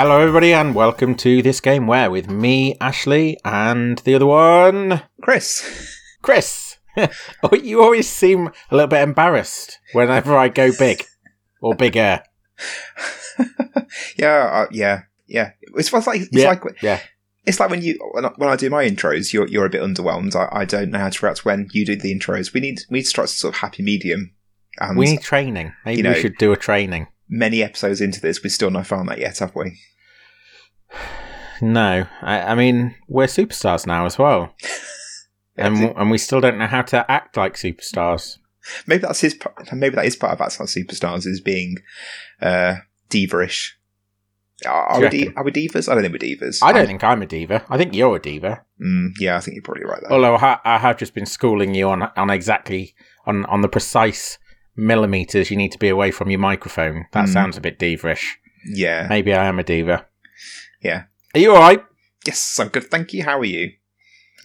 Hello, everybody, and welcome to this game where with me, Ashley, and the other one, Chris. Chris. oh, you always seem a little bit embarrassed whenever I go big or bigger. yeah, uh, yeah, yeah. It's, it's like it's yeah, like yeah. it's like when you when I, when I do my intros, you're you're a bit underwhelmed. I, I don't know how to react when you do the intros. We need we need to strike some sort of happy medium. And We need training. Maybe you know- we should do a training. Many episodes into this, we've still not found that yet, have we? No, I, I mean we're superstars now as well, and and we still don't know how to act like superstars. maybe that's his. Maybe that is part of That's Not Superstars is being uh, diva-ish. Are, we di- are we divas? I don't think we're divas. I don't think I'm a diva. I think you're a diva. Mm, yeah, I think you're probably right there. Although I, I have just been schooling you on on exactly on on the precise millimeters you need to be away from your microphone. That Mm. sounds a bit diva-ish. yeah. Maybe I am a diva. Yeah. Are you all right? Yes, I'm good. Thank you. How are you?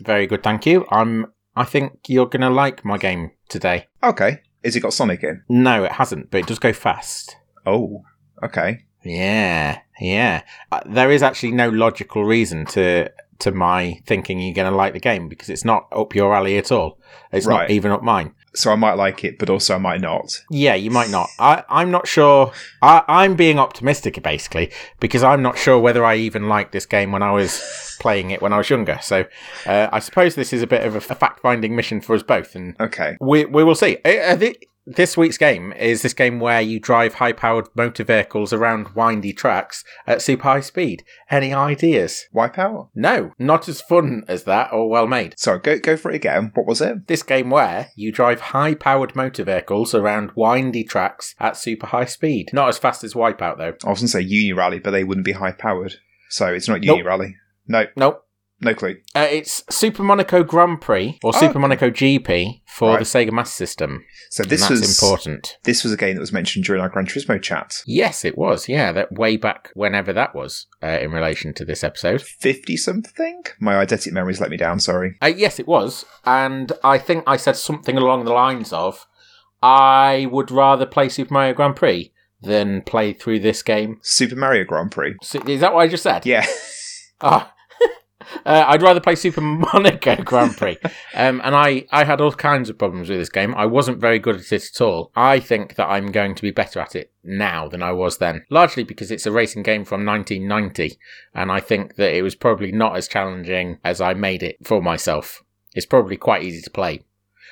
Very good, thank you. I'm. I think you're gonna like my game today. Okay. Has it got Sonic in? No, it hasn't, but it does go fast. Oh. Okay. Yeah, yeah. Uh, there is actually no logical reason to to my thinking you're going to like the game because it's not up your alley at all. It's Right. not even up mine. So I might like it, but also I might not. Yeah, you might not. I, I'm not sure. I, I'm being optimistic, basically, because I'm not sure whether I even liked this game when I was playing it when I was younger. So uh, I suppose this is a bit of a, fact finding mission for us both, and Okay. we, we will see. Think this week's game is this game where you drive high powered motor vehicles around windy tracks at super high speed. Any ideas? Wipeout? No, not as fun as that or well made. Sorry, go go for it again. What was it? This game where you drive high powered motor vehicles around windy tracks at super high speed. Not as fast as Wipeout though. I was going to say Uni Rally, but they wouldn't be high powered. So it's not Uni Nope. Rally. No, Nope. No clue. Uh, it's Super Monaco Grand Prix or Oh, Super. Monaco GP for Right. the Sega Master System. So this that's was important. This was a game that was mentioned during our Gran Turismo chat. Yes, it was. Yeah, that way back whenever that was uh, in relation to this episode. Fifty something. My eidetic memories let me down. Sorry. Uh, yes, it was, and I think I said something along the lines of, "I would rather play Super Mario Grand Prix than play through this game." Super Mario Grand Prix. So, is that what I just said? Yeah. Ah. Uh, I'd rather play Super Monaco Grand Prix. Um, and I, I had all kinds of problems with this game. I wasn't very good at it at all. I think that I'm going to be better at it now than I was then. Largely because it's a racing game from 1990. And I think that it was probably not as challenging as I made it for myself. It's probably quite easy to play.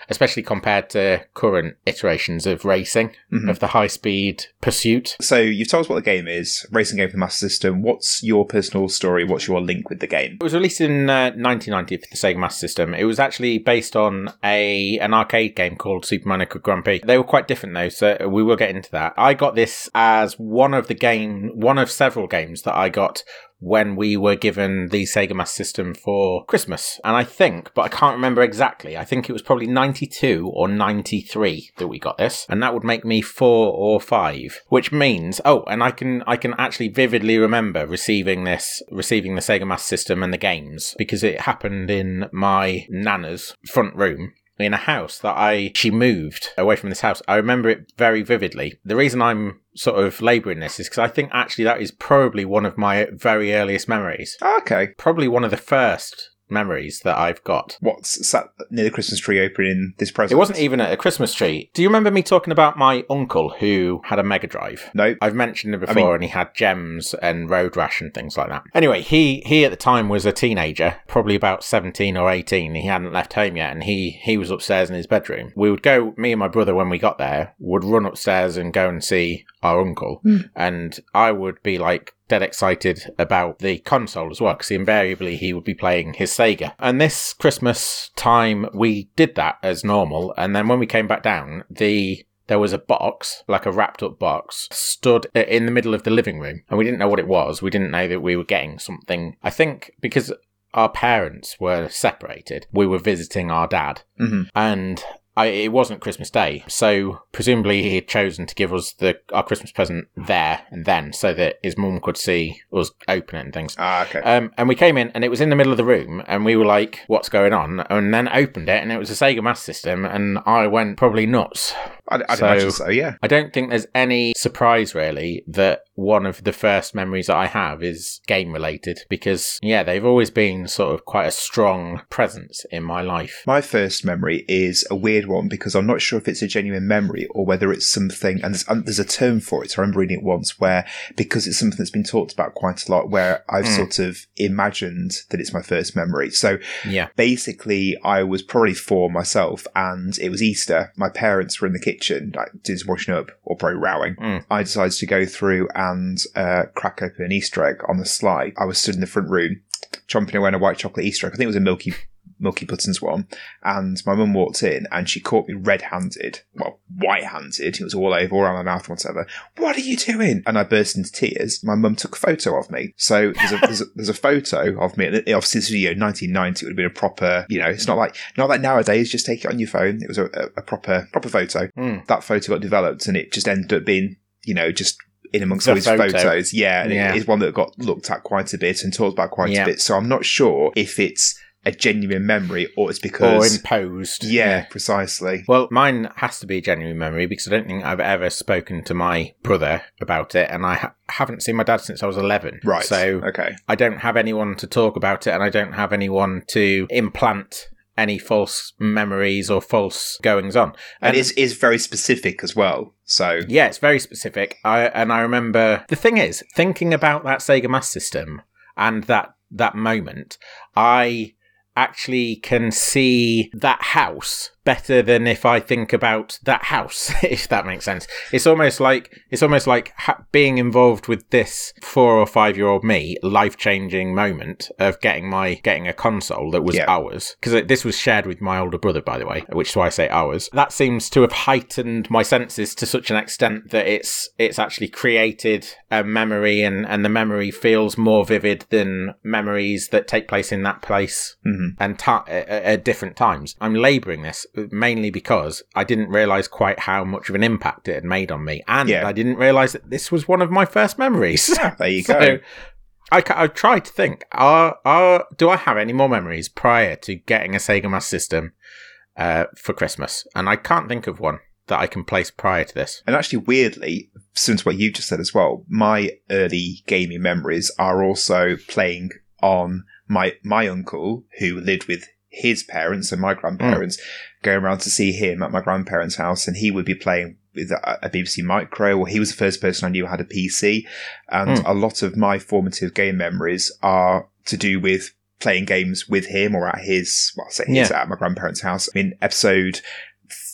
Especially compared to current iterations of racing, Mhm. of the high speed pursuit. So you've told us what the game is. Racing game for the Master System. What's your personal story? What's your link with the game? It was released in uh, 1990 for the Sega Master System. It was actually based on a an arcade game called Super Monaco Grand Prix. They were quite different though, so we will get into that. I got this as one of the game, one of several games that I got when we were given the Sega Master System for Christmas. And I think, but I can't remember exactly, I think it was probably 92 or 93 that we got this. And that would make me four or five, which means, oh, and I can, I can actually vividly remember receiving this, receiving the Sega Master System and the games because it happened in my nana's front room in a house that I she moved away from this house. I remember it very vividly. The reason I'm sort of labouring this is because I think actually that is probably one of my very earliest memories. Okay. Probably one of the first memories that I've got. What's sat near the Christmas tree opening this present? It wasn't even at a Christmas tree. Do you remember me talking about my uncle who had a Mega Drive? No. I've mentioned it before, I mean- and he had gems and road rash and things like that. Anyway, he he at the time was a teenager, probably about seventeen or eighteen. He hadn't left home yet, and he he was upstairs in his bedroom. We would go, me and my brother, when we got there, would run upstairs and go and see our uncle, Hmm. and I would be like dead excited about the console as well because invariably he would be playing his Sega. And this Christmas time we did that as normal, and then when we came back down, the there was a box, like a wrapped up box, stood in the middle of the living room, and we didn't know what it was. We didn't know that we were getting something. I think because our parents were separated, we were visiting our dad, Mhm. and I, it wasn't Christmas Day, so presumably he had chosen to give us the our Christmas present there and then, so that his mum could see us open it and things. Ah, okay. Um, and we came in, and it was in the middle of the room, and we were like, "What's going on?" And then opened it, and it was a Sega Master System, and I went probably nuts. I'd, I'd So- imagine so. Yeah. I don't think there's any surprise really that one of the first memories that I have is game related because, yeah, they've always been sort of quite a strong presence in my life. My first memory is a weird one because I'm not sure if it's a genuine memory or whether it's something, and there's, and there's a term for it. So I remember reading it once where, because it's something that's been talked about quite a lot, where I've Mm. sort of imagined that it's my first memory. So Yeah. basically, I was probably four myself, and it was Easter. My parents were in the kitchen, like doing some washing up or probably rowing. Mm. I decided to go through and uh, crack open an Easter egg on the sly. I was stood in the front room, chomping away on a white chocolate Easter egg. I think it was a Milky Milky Buttons one. And my mum walked in and she caught me red-handed, well, white-handed. It was all over, all around my mouth, and whatever. What are you doing? And I burst into tears. My mum took a photo of me. So there's a, there's a, there's a photo of me. Obviously, this was you know 1990. It would have been a proper, you know, it's not like not like nowadays. Just take it on your phone. It was a, a, a proper proper photo. Mm. That photo got developed, and it just ended up being, you know, just in amongst The all his photo. photos. Yeah, and Yeah. it is one that got looked at quite a bit and talked about quite Yeah. a bit. So I'm not sure if it's a genuine memory or it's Or because imposed. yeah, precisely. Well, mine has to be a genuine memory because I don't think I've ever spoken to my brother about it, and I ha- haven't seen my dad since I was 11. Right. So okay. I don't have anyone to talk about it, and I don't have anyone to implant any false memories or false goings on. And it's is very specific as well. So yeah, it's very specific. I and I remember the thing is thinking about that Sega Master System and that that moment. I actually can see that house better than if I think about that house, if that makes sense. It's almost like it's almost like ha- being involved with this four or five year old me life changing moment of getting my getting a console that was Yeah. ours because this was shared with my older brother, by the way, which is why I say ours. That seems to have heightened my senses to such an extent that it's it's actually created a memory, and and the memory feels more vivid than memories that take place in that place mhm. and ti at, at different times. I'm labouring this mainly because I didn't realise quite how much of an impact it had made on me, and Yeah. I didn't realise that this was one of my first memories. there you so go. I, I tried to think: are are do I have any more memories prior to getting a Sega Master System uh, for Christmas? And I can't think of one that I can place prior to this. And actually, weirdly, since what you just said as well, my early gaming memories are also playing on my my uncle who lived with his parents and my grandparents, going around to see him at my grandparents' house, and he would be playing with a, a BBC Micro, or he was the first person I knew had a PC, and Hmm. a lot of my formative game memories are to do with playing games with him or at his, well, I say his, Yeah. at my grandparents' house. I mean, episode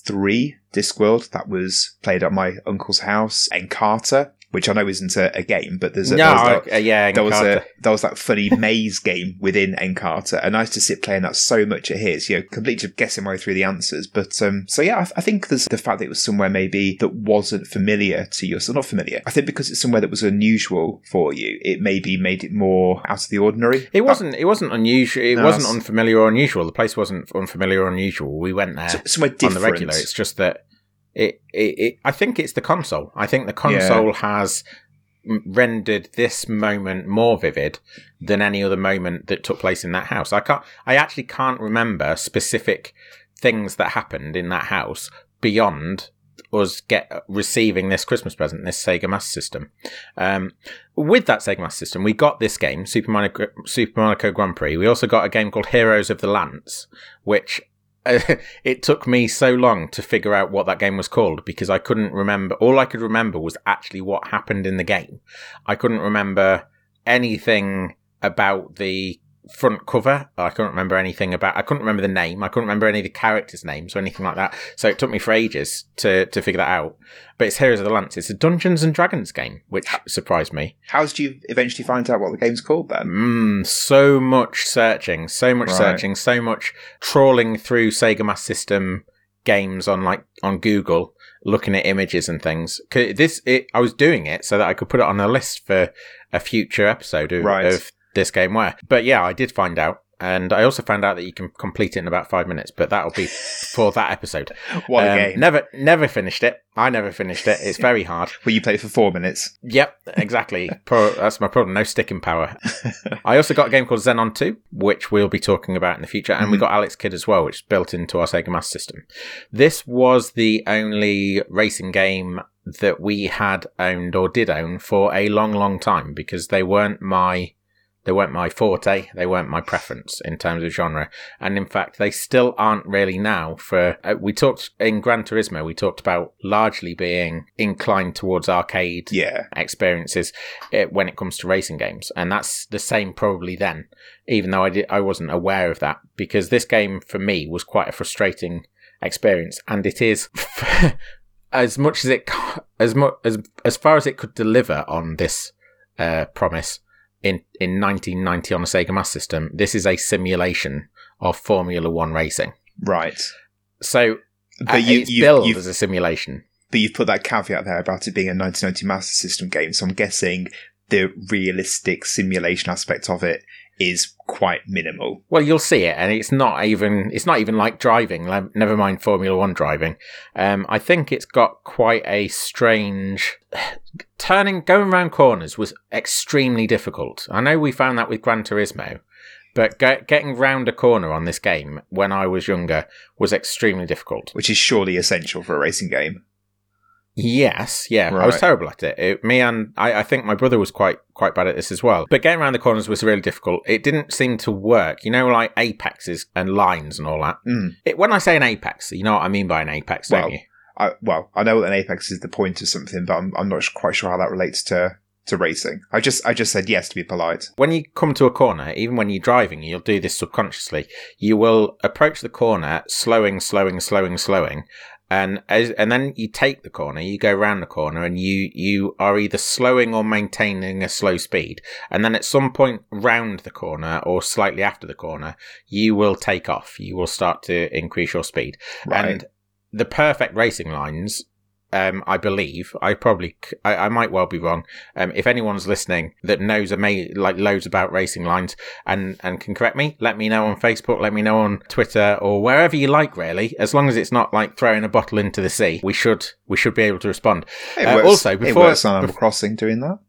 three, Discworld, that was played at my uncle's house. Encarta, which I know isn't a, a game, but there's a, no, there was that- uh, yeah, there was a there was that funny maze game within Encarta, and I used to sit playing that so much at his, you know, completely just guessing my way through the answers. But um, so yeah, I, I think there's the fact that it was somewhere maybe that wasn't familiar to you, so not familiar. I think because it's somewhere that was unusual for you, it maybe made it more out of the ordinary. It wasn't. It wasn't unusual. It No, wasn't unfamiliar or unusual. The place wasn't unfamiliar or unusual. We went there So- somewhere on the regular. It's just that it, it, it. I think it's the console. I think the console has rendered this moment more vivid than any other moment that took place in that house. I can't. I actually can't remember specific things that happened in that house beyond us get receiving this Christmas present, this Sega Master System. Um, with that Sega Master System, we got this game, Super Monaco, Super Monaco Grand Prix. We also got a game called Heroes of the Lance, which it took me so long to figure out what that game was called because I couldn't remember. All I could remember was actually what happened in the game. I couldn't remember anything about the front cover. I couldn't remember anything about. I couldn't remember the name. I couldn't remember any of the characters' names or anything like that. So it took me for ages to to figure that out. But it's Heroes of the Lance. It's a Dungeons and Dragons game, which surprised me. How did you eventually find out what the game's called then? Mm, so much searching, so much Right. searching, so much trawling through Sega Master System games on like on Google, looking at images and things. This it, I was doing it so that I could put it on a list for a future episode of, Right. of this game. Where, but yeah, I did find out. And I also found out that you can complete it in about five minutes, but that'll be for that episode. What a Um, game! Never, never finished it. I never finished it. It's very hard. Well, you played for four minutes. Yep, exactly. Pro- that's my problem. No sticking power. I also got a game called Xenon 2, which we'll be talking about in the future. And we Mhm. got Alex Kidd as well, which is built into our Sega Master System. This was the only racing game that we had owned or did own for a long, long time because they weren't my. They weren't my forte. They weren't my preference in terms of genre. And in fact, they still aren't really now for, uh, we talked in Gran Turismo, we talked about largely being inclined towards arcade Yeah, experiences uh, when it comes to racing games, and that's the same probably then. Even though I did, I wasn't aware of that because this game for me was quite a frustrating experience, and it is as much as it as much as as far as it could deliver on this uh, promise in in 1990 on a Sega Master System. This is a simulation of Formula One racing, right. so But you, it's you, billed as a simulation. but you've put that caveat there about it being a 1990 Master System game. So I'm guessing the realistic simulation aspect of it is quite minimal. Well, you'll see it, and it's not even it's not even like driving. Never mind Formula One driving. Um, I think it's got quite a strange turning. Going around corners was extremely difficult. I know we found that with Gran Turismo, but ge- getting round a corner on this game when I was younger was extremely difficult. which is surely essential for a racing game. Yes, yeah, I was terrible at it. it me and I, I think my brother was quite quite bad at this as well. But getting around the corners was really difficult. It didn't seem to work. You know, like apexes and lines and all that. Mm. It, when I say an apex, you know what I mean by an apex, don't Well, you? I, well, I know that an apex is the point of something, but I'm, I'm not quite sure how that relates to, to racing. I just I just said yes to be polite. When you come to a corner, even when you're driving, you'll do this subconsciously. You will approach the corner, slowing, slowing, slowing, slowing, and as and then you take the corner. You go around the corner, and you you are either slowing or maintaining a slow speed. And then at some point round the corner or slightly after the corner, you will take off. You will start to increase your speed. Right. And the perfect racing lines, um, I believe, I probably, I might well be wrong. Um, if anyone's listening that knows ama- like loads about racing lines and, and can correct me, let me know on Facebook, let me know on Twitter or wherever you like, really. As long as it's not like throwing a bottle into the sea, we should, we should be able to respond. it uh, works, also, it before- works on Animal Crossing doing that.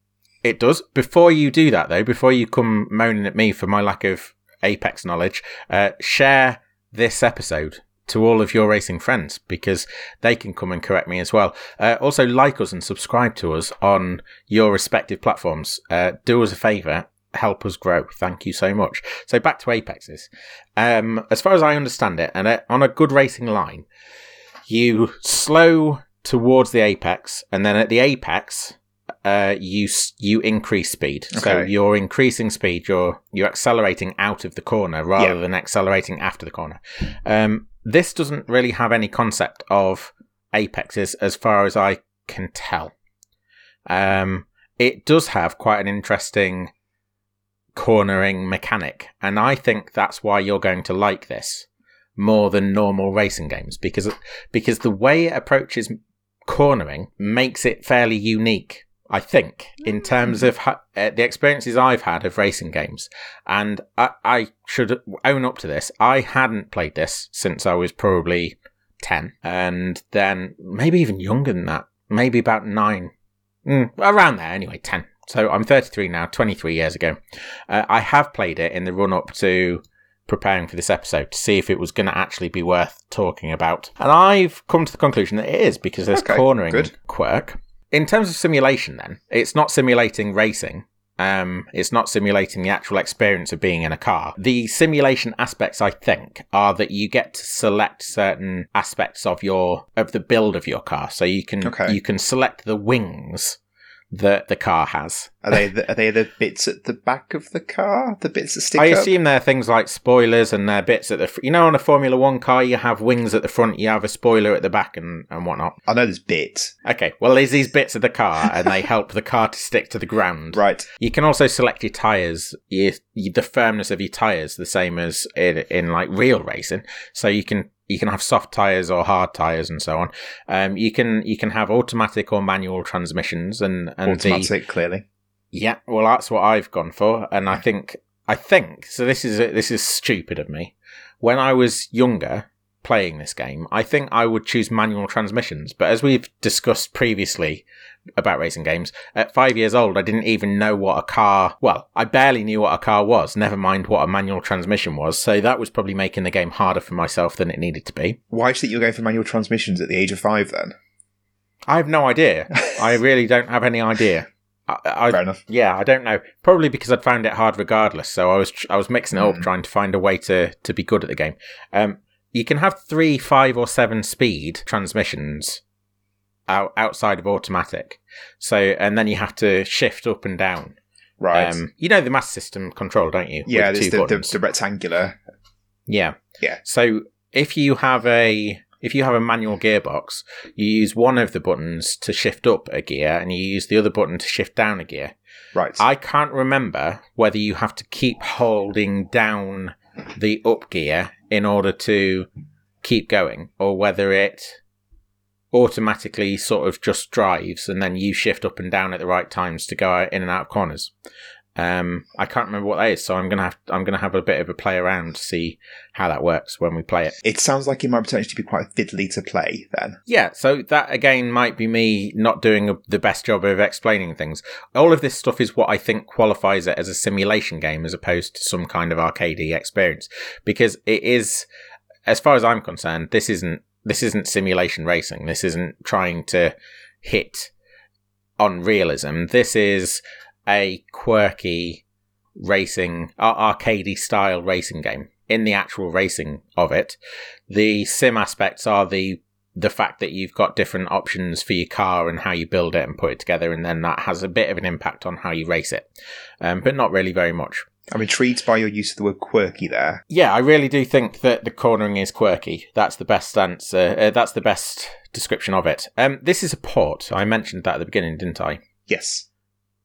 It does. Before you do that, though, before you come moaning at me for my lack of Apex knowledge, uh, share this episode to all of your racing friends because they can come and correct me as well. Uh, also, like us and subscribe to us on your respective platforms. Uh, do us a favour. Help us grow. Thank you so much. So back to Apexes. Um, as far as I understand it, and uh, on a good racing line, you slow towards the apex, and then at the apex, uh, you you increase speed. So you're increasing speed. You're you're accelerating out of the corner rather Yeah. than accelerating after the corner. Um, this doesn't really have any concept of apexes, as far as I can tell. Um, it does have quite an interesting cornering mechanic, and I think that's why you're going to like this more than normal racing games because because the way it approaches cornering makes it fairly unique. I think in terms of ha- uh, the experiences I've had of racing games, and I, I should own up to this. I hadn't played this since I was probably ten, and then maybe even younger than that, maybe about nine, mm, around there anyway, ten. So I'm 33 now, 23 years ago. Uh, I have played it in the run up to preparing for this episode to see if it was going to actually be worth talking about. And I've come to the conclusion that it is because there's Okay, cornering good. quirk. In terms of simulation, then, it's not simulating racing. Um, it's not simulating the actual experience of being in a car. The simulation aspects, I think, are that you get to select certain aspects of your of the build of your car. So you can Okay. you can select the wings that the car has. Are they the, are they the bits at the back of the car? The bits that stick I up? assume they're things like spoilers and they're bits at the fr- you know on a Formula One car you have wings at the front, you have a spoiler at the back and and whatnot. I know there's bits. Okay, well there's these bits of the car and they help the car to stick to the ground. Right. You can also select your tires, your, the firmness of your tires, the same as in, in like real racing. So you can you can have soft tires or hard tires and so on. Um, you can you can have automatic or manual transmissions and and the Automatic, clearly. yeah, well, that's what I've gone for, and I think I think so. This is this is stupid of me. When I was younger playing this game, I think I would choose manual transmissions. But as we've discussed previously about racing games, at five years old, I didn't even know what a car. Well, I barely knew what a car was. Never mind what a manual transmission was. So that was probably making the game harder for myself than it needed to be. Why do you think you were going for manual transmissions at the age of five then? I have no idea. I really don't have any idea. I, I, Fair enough. yeah, I don't know. Probably because I'd found it hard regardless. So I was I was mixing it up, Mm. trying to find a way to to be good at the game. Um, you can have three, five, or seven speed transmissions out, outside of automatic. So and then you have to shift up and down. Right. Um, you know the mass System control, don't you? yeah, the, the, the rectangular. Yeah. Yeah. So if you have a if you have a manual gearbox, you use one of the buttons to shift up a gear and you use the other button to shift down a gear. Right. I can't remember whether you have to keep holding down the up gear in order to keep going or whether it automatically sort of just drives and then you shift up and down at the right times to go in and out of corners. Um, I can't remember what that is, so I'm gonna have I'm gonna have a bit of a play around to see how that works when we play it. it sounds like it might potentially be quite fiddly to play then. Yeah, so that again might be me not doing a, the best job of explaining things. All of this stuff is what I think qualifies it as a simulation game as opposed to some kind of arcadey experience because it is as far as I'm concerned this isn't this isn't simulation racing. This isn't trying to hit on realism. This is a quirky racing ar- arcadey style racing game in the actual racing of it the sim aspects are the the fact that you've got different options for your car and how you build it and put it together and then that has a bit of an impact on how you race it um, but not really very much I'm intrigued by your use of the word quirky there. yeah i really do think that the cornering is quirky that's the best answer uh, that's the best description of it um, this is a port i mentioned that at the beginning didn't i Yes.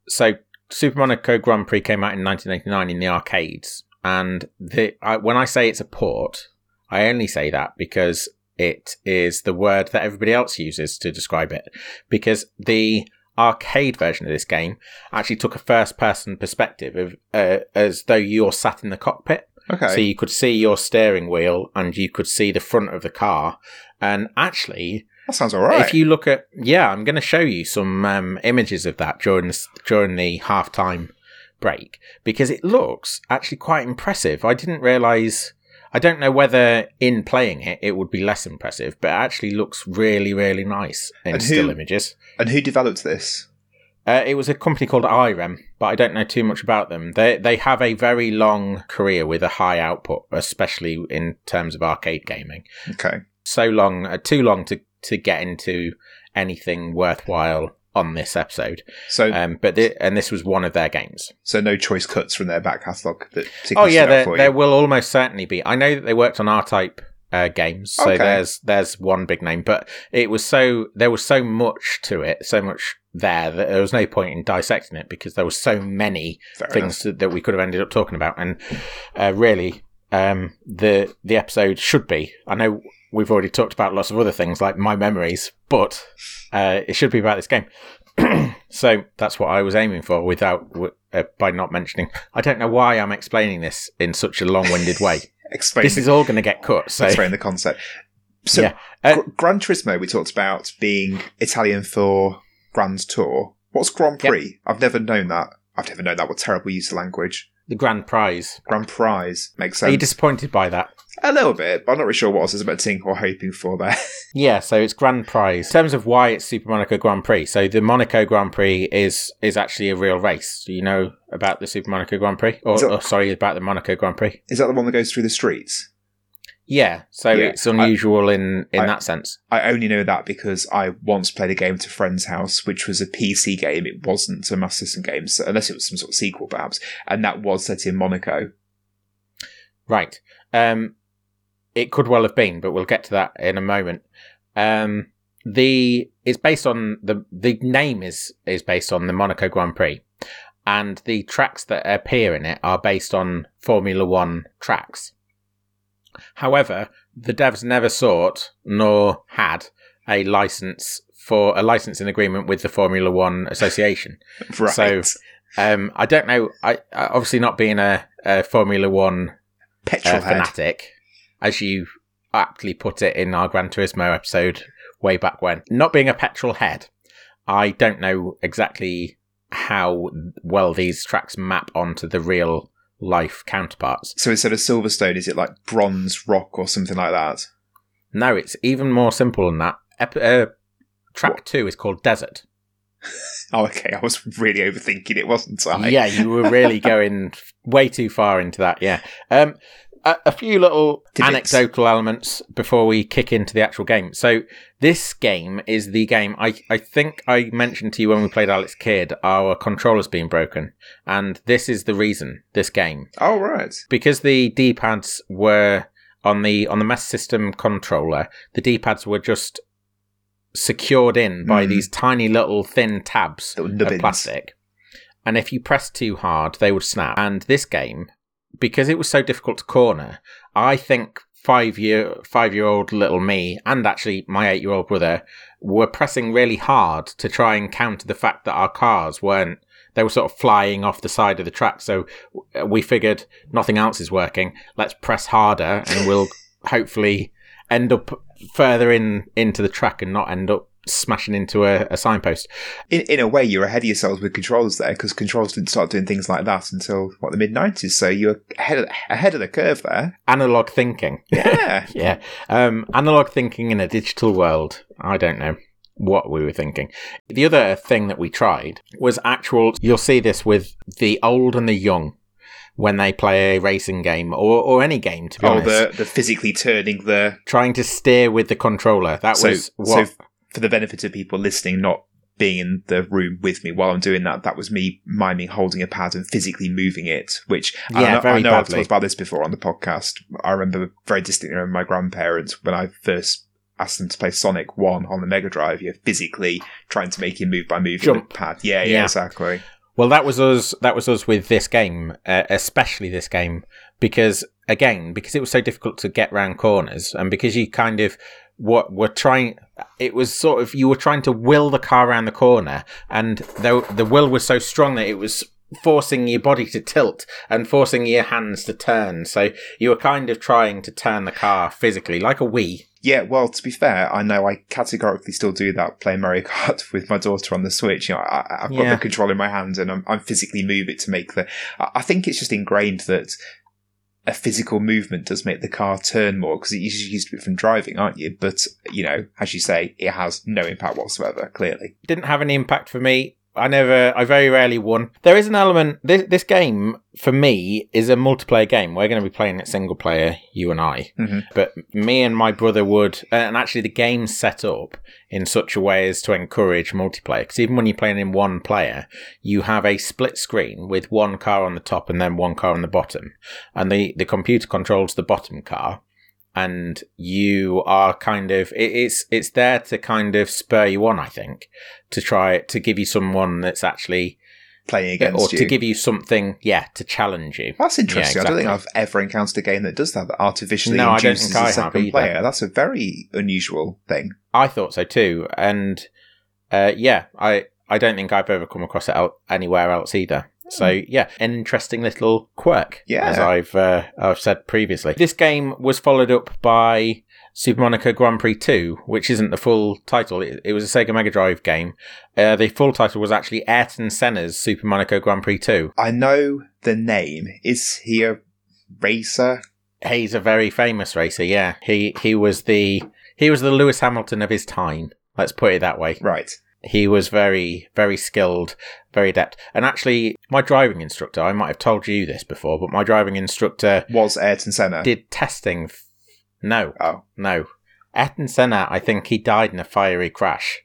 so Super Monaco Grand Prix came out in 1989 in the arcades, and the I, when I say it's a port, I only say that because it is the word that everybody else uses to describe it. Because the arcade version of this game actually took a first-person perspective of uh, as though you're sat in the cockpit, Okay. so you could see your steering wheel and you could see the front of the car. And actually, that sounds alright. if you look at, yeah, I'm going to show you some um, images of that during the, during the halftime break because it looks actually quite impressive. I didn't realize. I don't know whether in playing it it would be less impressive, but it actually looks really, really nice in And who- still images. and who developed this? Uh, it was a company called IREM, but I don't know too much about them. They they have a very long career with a high output, especially in terms of arcade gaming Okay. so long, uh, too long to to get into anything worthwhile on this episode. So Um, but thi- and this was one of their games. so no choice cuts from their back catalogue that Oh yeah, there there will almost certainly be. I know that they worked on R Type uh, games, so Okay. there's there's one big name, but it was so there was so much to it, so much there that there was no point in dissecting it because there was so many Fair things that, that we could have ended up talking about. And uh, really, um, the the episode should be. I know we've already talked about lots of other things like my memories, but uh, it should be about this game. so that's what I was aiming for, without uh, by not mentioning. I don't know why I'm explaining this in such a long-winded way. Explain, this is all going to get cut. So explain the concept. So yeah, Uh, Gr- Gran Turismo, we talked about being Italian for Grand Tour. What's Grand Yep. Prix? I've never known that. I've never known that. What terrible use of language. The grand prize. Grand Prize makes sense. Are you disappointed by that? a little bit, but I'm not really sure what I was expecting or hoping for there. Yeah, so it's Grand Prize. In terms of why it's Super Monaco Grand Prix, so the Monaco Grand Prix is is actually a real race. Do you know about the Super Monaco Grand Prix? Or, Is it- or sorry, about the Monaco Grand Prix? Is that the one that goes through the streets? Yeah, so Yeah, it's unusual in in I- that sense. I only know that because I once played a game at a friend's house, which was a PC game. It wasn't a Master System game, so unless it was some sort of sequel, perhaps. And that was set in Monaco. Right. Um, it could well have been, but we'll get to that in a moment. Um, the it's based on the the name is is based on the Monaco Grand Prix, and the tracks that appear in it are based on Formula One tracks. However, the devs never sought nor had a license for a licensing agreement with the Formula One Association. Right. So, Um, I don't know. I obviously not being a, a Formula One Petrol uh, fanatic, as you aptly put it in our Gran Turismo episode way back when. Not being a petrol head, I don't know exactly how well these tracks map onto the real life counterparts. So instead of Silverstone, is it like bronze rock or something like that? No, it's even more simple than that. Ep- uh, track What? two is called Desert. Oh, okay. I was really overthinking it, wasn't I? yeah, you were really going way too far into that. Yeah. Um, a, a few little anecdotal elements before we kick into the actual game. So this game is the game I I think I mentioned to you when we played Alex Kidd. Our controller's been broken, and this is the reason. This game Oh, right. because the D pads were on the on the Master System controller. The D pads were just secured in by Mm. these tiny little thin tabs of plastic. And if you pressed too hard, they would snap. And this game, because it was so difficult to corner, I think five year five year old little me and actually my eight year old brother were pressing really hard to try and counter the fact that our cars weren't they were sort of flying off the side of the track. So uh, we figured nothing else is working. Let's press harder and we'll hopefully end up further in into the track and not end up smashing into a, a signpost. In, in a way, you're ahead of yourselves with controls there because controls didn't start doing things like that until what the mid '90s. So you're ahead of, ahead of the curve there. Analog thinking. Yeah. Yeah. Um, analog thinking in a digital world. I don't know what we were thinking. The other thing that we tried was actual. You'll see this with the old and the young when they play a racing game or, or any game, to be oh, honest. the the physically turning the Trying to steer with the controller. That so was what. so for the benefit of people listening, not being in the room with me while I'm doing that, that was me miming holding a pad and physically moving it. Which I Yeah, know, very I know I've talked about this before on the podcast. I remember very distinctly remember my grandparents when I first asked them to play Sonic One on the Mega Drive. You're physically trying to make him move by moving Jump. the pad. Yeah, yeah, Yeah. exactly. Well, that was us. That was us with this game, uh, especially this game, because again, because it was so difficult to get round corners, and because you kind of what were trying, it was sort of you were trying to will the car around the corner, and the the will was so strong that it was forcing your body to tilt and forcing your hands to turn. So you were kind of trying to turn the car physically, like a Wii. Yeah, well, to be fair, I know I categorically still do that playing Mario Kart with my daughter on the Switch. You know, I, I've got Yeah. the control in my hand and I'm, I'm physically move it to make the. I I think it's just ingrained that a physical movement does make the car turn more because you're used to it from driving, aren't you? But you know, as you say, it has no impact whatsoever. Clearly, didn't have any impact for me. I never, I very rarely won. There is an element. This this game for me is a multiplayer game. We're going to be playing it single player, you and I. Mhm. But me and my brother would, and actually the game's set up in such a way as to encourage multiplayer. Because even when you're playing in one player, you have a split screen with one car on the top and then one car on the bottom, and the the computer controls the bottom car and you are kind of it, it's it's there to kind of spur you on i think to try to give you someone that's actually playing against or against to give you something yeah to challenge you That's interesting. Yeah, I don't think. I've ever encountered a game that does that, that artificially No, induces a second player. That's a very unusual thing. i thought so too and uh, yeah i i don't think i've ever come across it out anywhere else either so yeah, an interesting little quirk, Yeah. as I've uh, I've said previously. This game was followed up by Super Monaco Grand Prix 2, which isn't the full title. It, it was a Sega Mega Drive game. Uh, the full title was actually Ayrton Senna's Super Monaco Grand Prix 2. I know the name. Is he a racer? He's a very famous racer. Yeah, he he was the he was the Lewis Hamilton of his time. Let's put it that way. Right. He was very, very skilled, very adept. And actually, my driving instructor, I might have told you this before, but my driving instructor Was Ayrton Senna? did testing. f- No, oh, no. Ayrton Senna, I think he died in a fiery crash.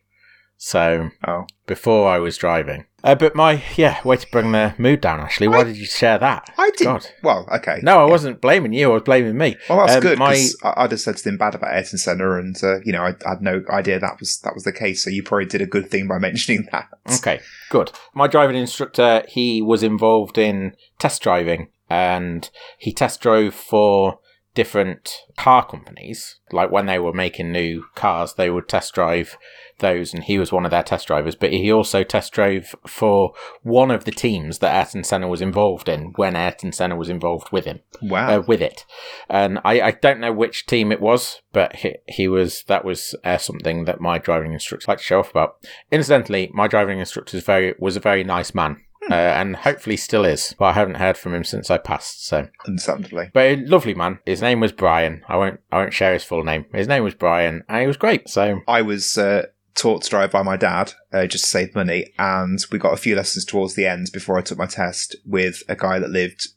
So, oh. before I was driving. Uh, but my, yeah, way to bring the mood down, Ashley. Why I- did you share that? I did. God. Well, okay. No, I wasn't blaming you, I was blaming me. Well, that's Um, good my- I I'd have said something bad about Ayrton Senna, and uh, you know, I, I had no idea that was that was the case. So you probably did a good thing by mentioning that. Okay, good. My driving instructor, he was involved in test driving and he test drove for different car companies. Like when they were making new cars, they would test drive those, and he was one of their test drivers. But he also test drove for one of the teams that Ayrton Senna was involved in when Ayrton Senna was involved with him, Wow. uh, with it. And I, I don't know which team it was, but he, he was that was uh, something that my driving instructor liked to show off about. Incidentally, my driving instructor was very was a very nice man. Uh, and hopefully still is, but I haven't heard from him since I passed. So, Understandably. but a lovely man. His name was Brian. I won't. I won't share his full name. His name was Brian, and he was great. So I was uh, taught to drive by my dad uh, just to save money, and we got a few lessons towards the end before I took my test with a guy that lived.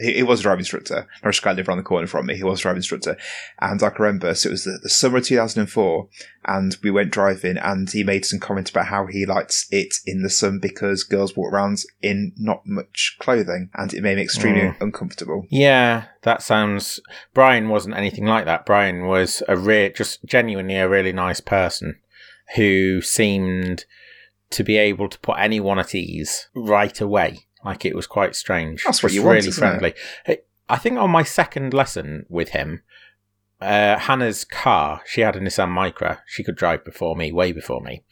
He, he was a driving instructor. A guy lived around the corner from me. He was a driving instructor, and I can remember. So it was the, the summer of two thousand and four, and we went driving, and he made some comment about how he likes it in the sun because girls walk around in not much clothing, and it made me extremely Mm. uncomfortable. yeah, that sounds. Brian wasn't anything like that. Brian was a real, just genuinely a really nice person who seemed to be able to put anyone at ease right away. Like it was quite strange. That's what you want, really it? friendly. I think on my second lesson with him, uh, Hannah's car, she had a Nissan Micra. She could drive before me, way before me.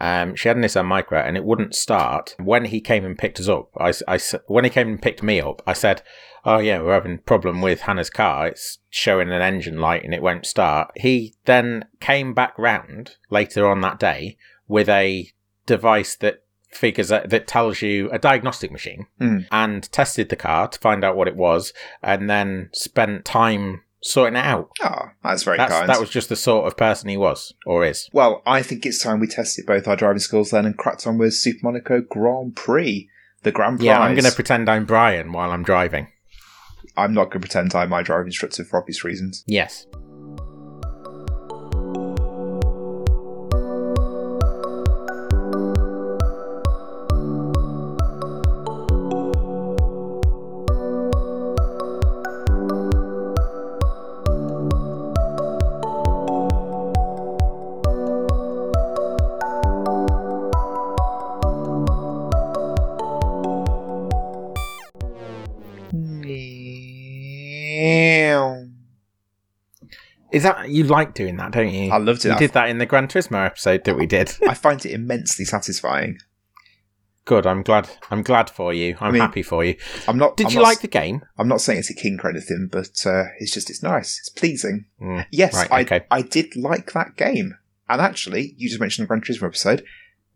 Um, she had a Nissan Micra and it wouldn't start. When he came and picked us up, I, I when he came and picked me up, I said, "Oh yeah, we're having a problem with Hannah's car. It's showing an engine light and it won't start." He then came back round later on that day with a device that figures out, that tells you a diagnostic machine Hmm. and tested the car to find out what it was, and then spent time sorting it out. Ah, that's very That's, kind. that was just the sort of person he was or is. Well, I think it's time we tested both our driving skills then and cracked on with Super Monaco Grand Prix, the grand prize. Yeah, I'm going to pretend I'm Brian while I'm driving. I'm not going to pretend I'm my driving instructor for obvious reasons. Yes. That you like doing that, don't you? I loved it. You I, did that in the Gran Turismo episode that we did. I find it immensely satisfying. Good. I'm glad. I'm glad for you. I'm mean, happy for you. I'm not. Did I'm you not, like the game? I'm not saying it's a king or anything, but uh, it's just it's nice. It's pleasing. Mm, Yes, Right, I okay. I did like that game, and actually, you just mentioned the Gran Turismo episode.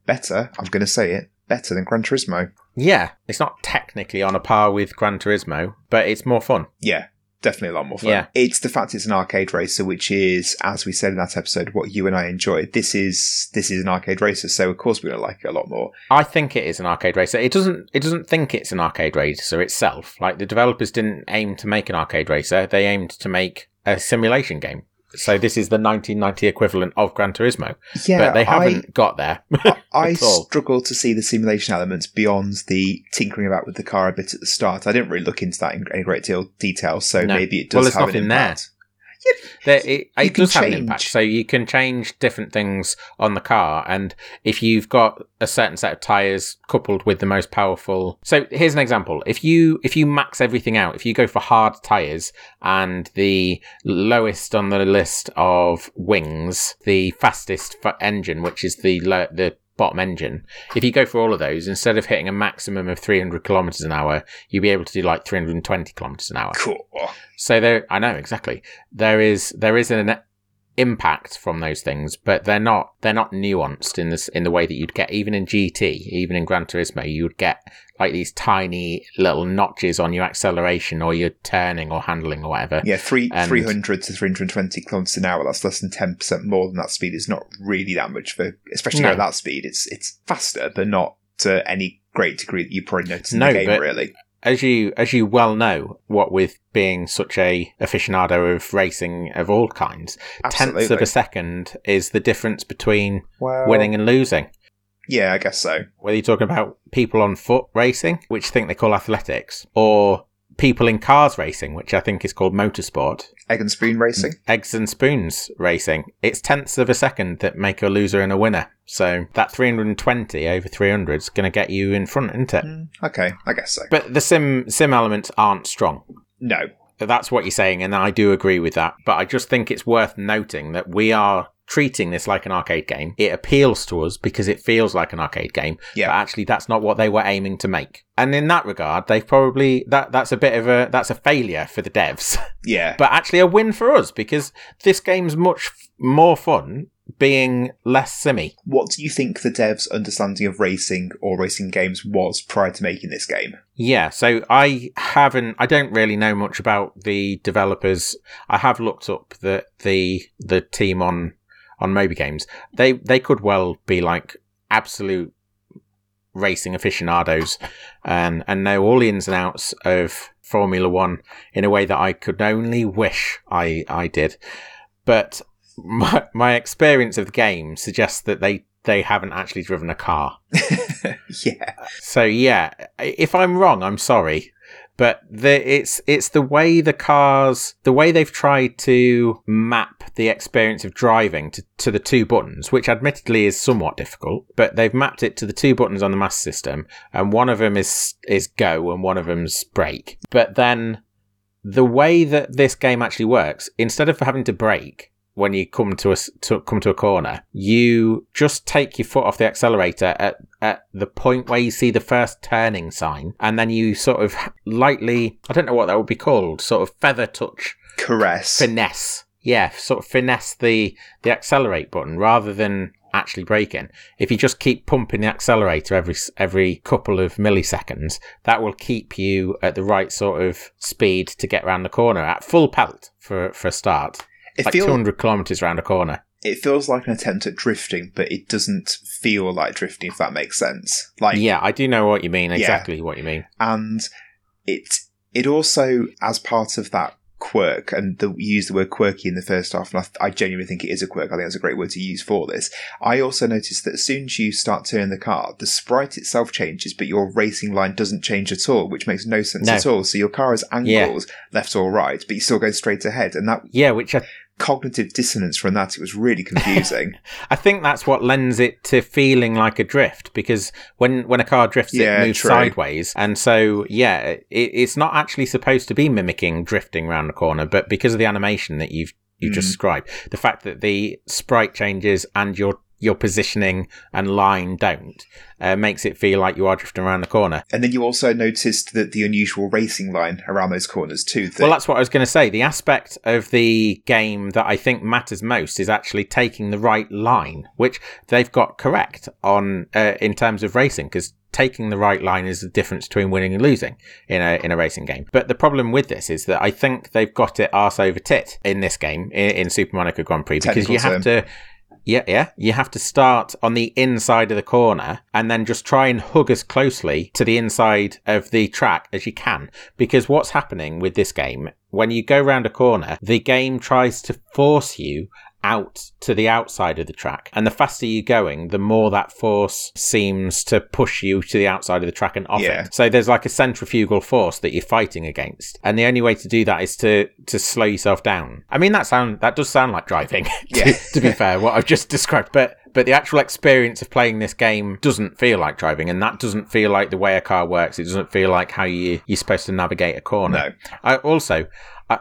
Better. I'm going to say it. Better than Gran Turismo. Yeah, it's not technically on a par with Gran Turismo, but it's more fun. Yeah, definitely a lot more fun. Yeah. It's the fact it's an arcade racer, which is, as we said in that episode, what you and I enjoyed. This is this is an arcade racer, so of course we're gonna like it a lot more. I think it is an arcade racer. It doesn't. It doesn't think it's an arcade racer itself. Like the developers didn't aim to make an arcade racer. They aimed to make a simulation game. So this is the 1990 equivalent of Gran Turismo, Yeah, but they haven't got there. I struggle to see the simulation elements beyond the tinkering about with the car a bit at the start. I didn't really look into that in any great deal detail, so No. maybe it does there's have an nothing there. There, it, it can does have an impact. So you can change different things on the car, and if you've got a certain set of tires coupled with the most powerful. So here's an example: if you if you max everything out, if you go for hard tires and the lowest on the list of wings, the fastest fa- engine, which is the lo- the bottom engine, if you go for all of those, instead of hitting a maximum of 300 kilometers an hour, you'll be able to do like 320 kilometers an hour. Cool. So there, I know exactly. There is there is an impact from those things, but they're not they're not nuanced in this in the way that you'd get even in GT, even in Gran Turismo, you would get like these tiny little notches on your acceleration or your turning or handling or whatever. Yeah, three And- three hundred to three hundred and twenty kilometers an hour. That's less than ten percent more than that speed. It's not really that much for, especially No. at that speed. It's it's faster, but not to any great degree that you probably notice in No, the game. but- Really, As you as you well know, what with being such a aficionado of racing of all kinds, absolutely. tenths of a second is the difference between well, winning and losing. Yeah, I guess so. whether you're talking about people on foot racing, which I think they call athletics, or people in cars racing, which I think is called motorsport, Egg and spoon racing. eggs and spoons racing, it's tenths of a second that make a loser and a winner. So that 320 over 300 is going to get you in front, isn't it? Mm, okay, I guess so. But the sim sim elements aren't strong. No, that's what you're saying, and I do agree with that. But I just think it's worth noting that we are treating this like an arcade game. It appeals to us because it feels like an arcade game. Yeah. But actually that's not what they were aiming to make. And in that regard, they've probably that that's a bit of a that's a failure for the devs. Yeah. but actually a win for us because this game's much f- more fun being less simmy. what do you think the devs' understanding of racing or racing games was prior to making this game? Yeah, so I haven't I don't really know much about the developers. I have looked up the the the team on on Moby Games. They they could well be like absolute racing aficionados and and know all the ins and outs of Formula 1 in a way that I could only wish I I did. But my my experience of the game suggests that they they haven't actually driven a car. yeah. So yeah, if I'm wrong, I'm sorry, but the, it's it's the way the cars, the way they've tried to map the experience of driving to, to the two buttons, which admittedly is somewhat difficult, but they've mapped it to the two buttons on the Master System, and one of them is is go and one of them's brake. But then the way that this game actually works, instead of having to brake when you come to a to come to a corner, you just take your foot off the accelerator at at the point where you see the first turning sign, and then you sort of lightly, I don't know what that would be called, sort of feather touch Caress. finesse. Yeah, sort of finesse the the accelerate button rather than actually braking. If you just keep pumping the accelerator every every couple of milliseconds, that will keep you at the right sort of speed to get around the corner at full pelt for for a start. It, like feel- 200 kilometers around a corner. it feels like an attempt at drifting, but it doesn't feel like drifting, if that makes sense. Like, yeah, I do know what you mean. Yeah. Exactly what you mean. and it it also as part of that quirk and the you use the word quirky in the first half and I, I genuinely think it is a quirk i think that's a great word to use for this i also noticed that as soon as you start turning the car the sprite itself changes but your racing line doesn't change at all which makes no sense No. at all so your car has Yeah. angles left or right but you're still going straight ahead and that Yeah, which I, cognitive dissonance from that it was really confusing I think that's what lends it to feeling like a drift because when when a car drifts, Yeah, it moves true. sideways, and so yeah, it, it's not actually supposed to be mimicking drifting around the corner, but because of the animation that you've you just Mm. described, the fact that the sprite changes and your your positioning and line don't uh, makes it feel like you are drifting around the corner. and then you also noticed that the unusual racing line around those corners too that Well, that's what I was going to say. The aspect of the game that I think matters most is actually taking the right line, which they've got correct on uh, in terms of racing, because taking the right line is the difference between winning and losing in a in a racing game. But the problem with this is that I think they've got it arse over tit in this game in, in Super Monaco Grand Prix because Technical you have to. Yeah, yeah. You have to start on the inside of the corner and then just try and hug as closely to the inside of the track as you can. Because what's happening with this game, when you go round a corner, the game tries to force you out to the outside of the track. And the faster you're going, the more that force seems to push you to the outside of the track and off Yeah. it. So there's like a centrifugal force that you're fighting against. And the only way to do that is to, to slow yourself down. I mean, that sound, that does sound like driving, to, Yeah. to be fair, what I've just described. But, but the actual experience of playing this game doesn't feel like driving. And that doesn't feel like the way a car works. It doesn't feel like how you, you're supposed to navigate a corner. no I also,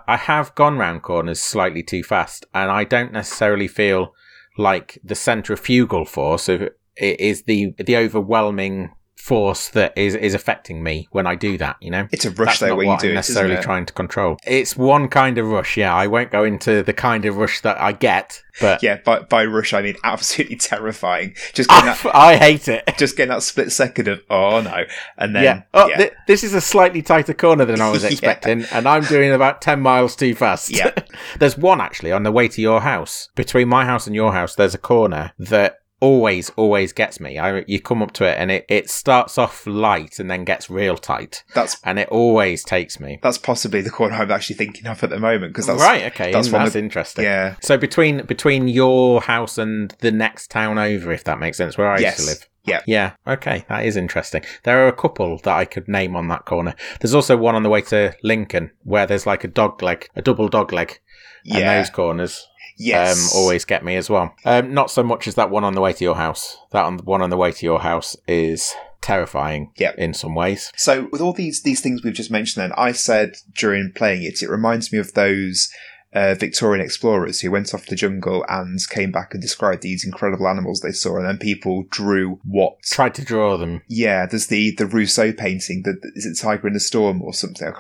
I, have gone round corners slightly too fast, and I don't necessarily feel like the centrifugal force of it is the the overwhelming force that is is affecting me when I do that. You know, it's a rush that's though not you what do I'm necessarily it? trying to control. It's one kind of rush. Yeah, I won't go into the kind of rush that I get, but yeah by, by rush i mean absolutely terrifying just getting that I, I hate it. just getting that split second of oh no and then yeah. Oh, yeah. thi- this is a slightly tighter corner than I was Yeah. expecting, and I'm doing about 10 miles too fast. Yeah. there's one actually on the way to your house. Between my house and your house, there's a corner that always, always gets me. I, you come up to it and it, it starts off light and then gets real tight, that's and it always takes me. that's possibly the corner i'm actually thinking of at the moment because that's right, okay, that's mm, that's, one of- interesting. yeah So between between your house and the next town over, if that makes sense, where I yes used to live. yeah Yeah, okay, that is interesting. There are a couple that I could name on that corner. There's also one on the way to Lincoln where there's like a dog leg, a double dog leg, and yeah those corners yes um, always get me as well. Um, not so much as that one on the way to your house. That on, one on the way to your house is terrifying Yeah. in some ways. So with all these these things we've just mentioned, then I said during playing it, it reminds me of those uh, Victorian explorers who went off the jungle and came back and described these incredible animals they saw, and then people drew what. Tried to draw them. Yeah, there's the the Rousseau painting. The, is it Tiger in the Storm or something?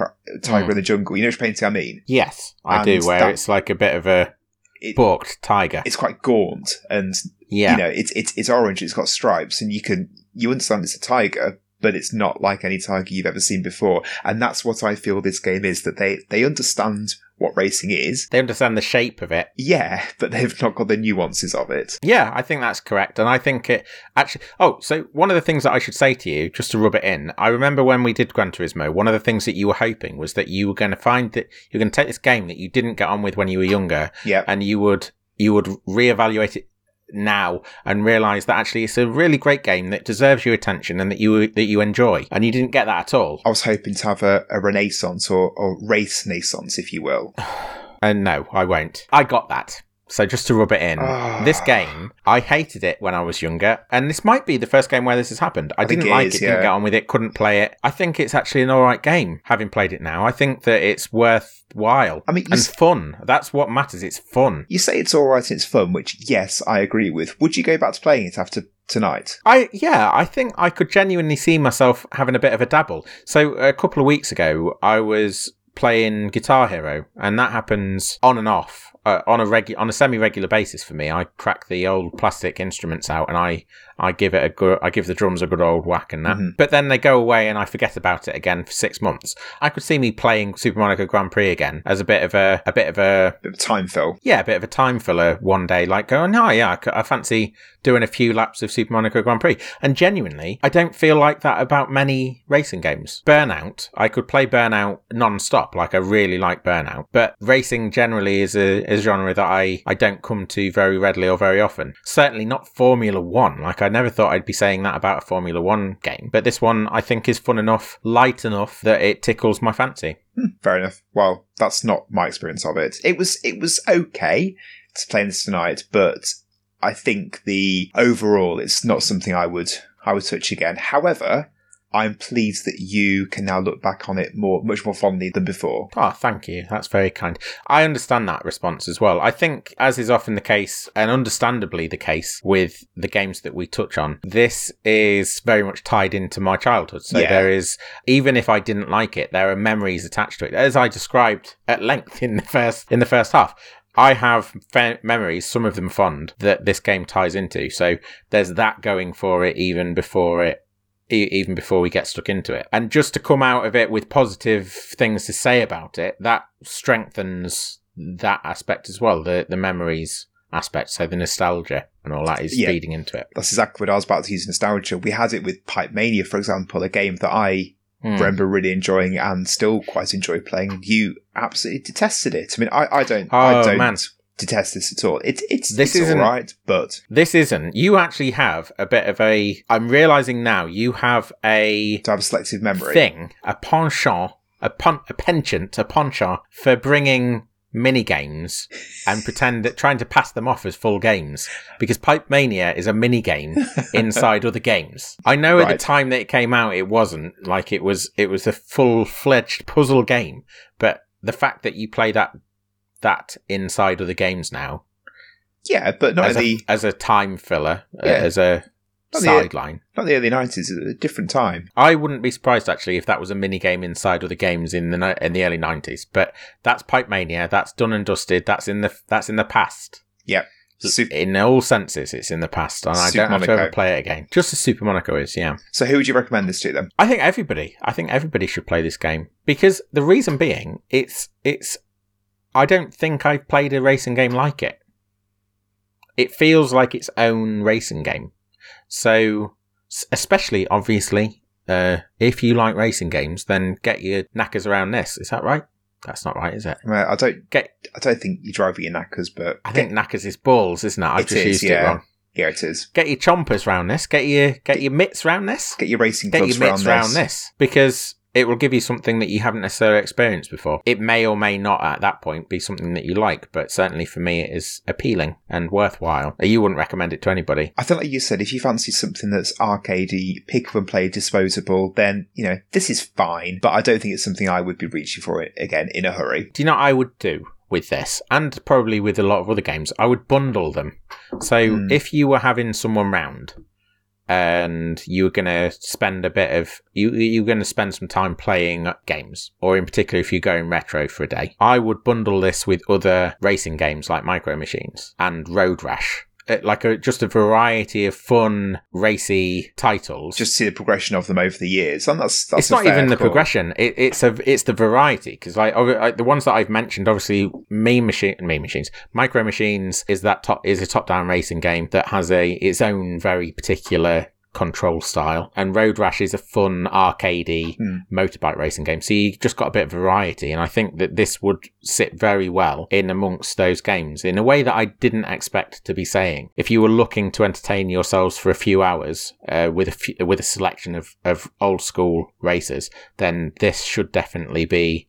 Tiger Mm. in the Jungle. You know which painting I mean? Yes, I And do, where that- it's like a bit of a It- tiger. It's quite gaunt and Yeah. you know it's it's it's orange. It's got stripes, and you can you understand it's a tiger, but it's not like any tiger you've ever seen before. And that's what I feel this game is. That they they understand what racing is. they understand the shape of it. Yeah, but they've not got the nuances of it. Yeah, I think that's correct. And I think it actually. Oh, so one of the things that I should say to you, just to rub it in, I remember when we did Gran Turismo, one of the things that you were hoping was that you were going to find that you're going to take this game that you didn't get on with when you were younger Yeah, and you would you would reevaluate it now and realize that actually it's a really great game that deserves your attention and that you that you enjoy. And you didn't get that at all. I was hoping to have a, a renaissance or, or race naissance, if you will. and uh, no i won't. I got that so just to rub it in Ah. this game i hated it when i was younger and this might be the first game where this has happened i, I didn't it like is, it didn't get on with it couldn't play it i think it's actually an all right game having played it now i think that it's worthwhile I mean, and s- fun that's what matters it's fun you say it's all right and it's fun, which yes, I agree with. Would you go back to playing it after tonight? I yeah, I think I could genuinely see myself having a bit of a dabble. So a couple of weeks ago, I was playing Guitar Hero, and that happens on and off uh, on a regu- on a semi-regular basis for me. I crack the old plastic instruments out, and I I give it a good I give the drums a good old whack and that. Mhm. But then they go away, and I forget about it again for six months. I could see me playing Super Monaco Grand Prix again as a bit of a a bit of a Bit of time fill. yeah, a bit of a time filler one day, like going, oh yeah, I, I fancy doing a few laps of Super Monaco Grand Prix. And genuinely, I don't feel like that about many racing games. Burnout, I could play Burnout non-stop, like I really like Burnout. But racing generally is a, is a genre that I, I don't come to very readily or very often. Certainly not Formula One. Like I never thought I'd be saying that about a Formula One game. But this one I think is fun enough, light enough that it tickles my fancy. Hmm, fair enough. Well, that's not my experience of it. It was it was okay to play this tonight, but I think the overall it's not something I would I would touch again. However, I'm pleased that you can now look back on it more much more fondly than before. Oh, thank you. That's very kind. I understand that response as well. I think, as is often the case, and understandably the case with the games that we touch on, this is very much tied into my childhood. So Yeah. there is, even if I didn't like it, there are memories attached to it, as I described at length in the first in the first half. I have fe- memories, some of them fond, that this game ties into. So there's that going for it even before it e- even before we get stuck into it. And just to come out of it with positive things to say about it, that strengthens that aspect as well, the the memories aspect, so the nostalgia and all that is Yeah. feeding into it. That's exactly what I was about to use nostalgia. We had it with Pipe Mania, for example, a game that I Hmm. remember really enjoying and still quite enjoy playing. You absolutely detested it. I mean, I, I don't, Oh, I don't man. Detest this at all. It, it's This it's isn't- all right, but This isn't. You actually have a bit of a. I'm realizing now you have a to have a selective memory. thing, a penchant, a, pun- a penchant, a penchant for bringing mini games and pretend that trying to pass them off as full games because Pipe Mania is a mini game inside other games. I know at Right. the time that it came out, it wasn't like it was. It was a full fledged puzzle game, but the fact that you play that that inside other games now Yeah, but not as a, the as a time filler, uh, Yeah. as a sideline. not the early nineties. At a different time. I wouldn't be surprised actually if that was a mini game inside other games in the in the early nineties. But that's Pipe Mania. That's done and dusted. That's in the that's in the past. Super- In all senses, it's in the past, and I Super don't have to ever play it again. Just as Super Monaco is, yeah. So, who would you recommend this to then? I think everybody. I think everybody should play this game because the reason being, it's it's. I don't think I've played a racing game like it. It feels like its own racing game. So, especially obviously, uh, if you like racing games, then get your knackers around this. Is that right? That's not right, is it? Well, I don't. Get. I don't think you drive with your knackers, but I think knackers is balls, isn't it? I've It just is, used it yeah. wrong. yeah, it is. Get your chompers round this. Get your get your mitts round this. Get your racing Get your mitts around round this. this because it will give you something that you haven't necessarily experienced before. It may or may not at that point be something that you like, but certainly for me it is appealing and worthwhile. You wouldn't recommend it to anybody. I think, like you said, if you fancy something that's arcadey, pick up and play, disposable, then you know this is fine. But I don't think it's something I would be reaching for it again in a hurry. Do you know what I would do? With this, and probably with a lot of other games, I would bundle them. So Hmm. if you were having someone round and you were going to spend a bit of you you're going to spend some time playing games or in particular if you're going retro for a day. I would bundle this with other racing games like micro machines and road rash like a just a variety of fun racy titles. Just see the progression of them over the years, and that's that's it's not even the progression. It, it's a it's the variety. Because like, like the ones that I've mentioned, obviously, me machine, me machines, micro machines is that top is a top down racing game that has a its own very particular control style, and Road Rash is a fun arcadey Hmm. motorbike racing game. So you just got a bit of variety, and I think that this would sit very well in amongst those games in a way that I didn't expect to be saying. If you were looking to entertain yourselves for a few hours uh, with a few, with a selection of, of old school racers, then this should definitely be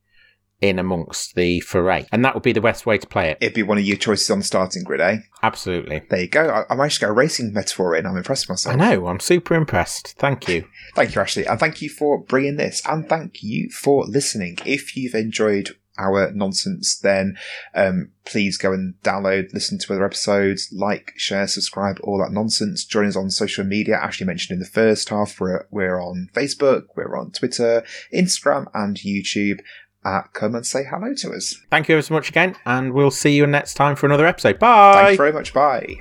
in amongst the foray, and that would be the best way to play it. It'd be one of your choices on the starting grid, eh? Absolutely. There you go. I, I managed to get a racing metaphor in. I'm impressed with myself. I know. I'm super impressed. Thank you. Thank you, Ashley, and thank you for bringing this, and thank you for listening. If you've enjoyed our nonsense, then um, please go and download, listen to other episodes, like, share, subscribe, all that nonsense. Join us on social media. Ashley mentioned in the first half, we're, we're on Facebook, we're on Twitter, Instagram, and YouTube. Uh, come and say hello to us. Thank you ever so much again, and we'll see you next time for another episode. Bye. Thank you very much. Bye.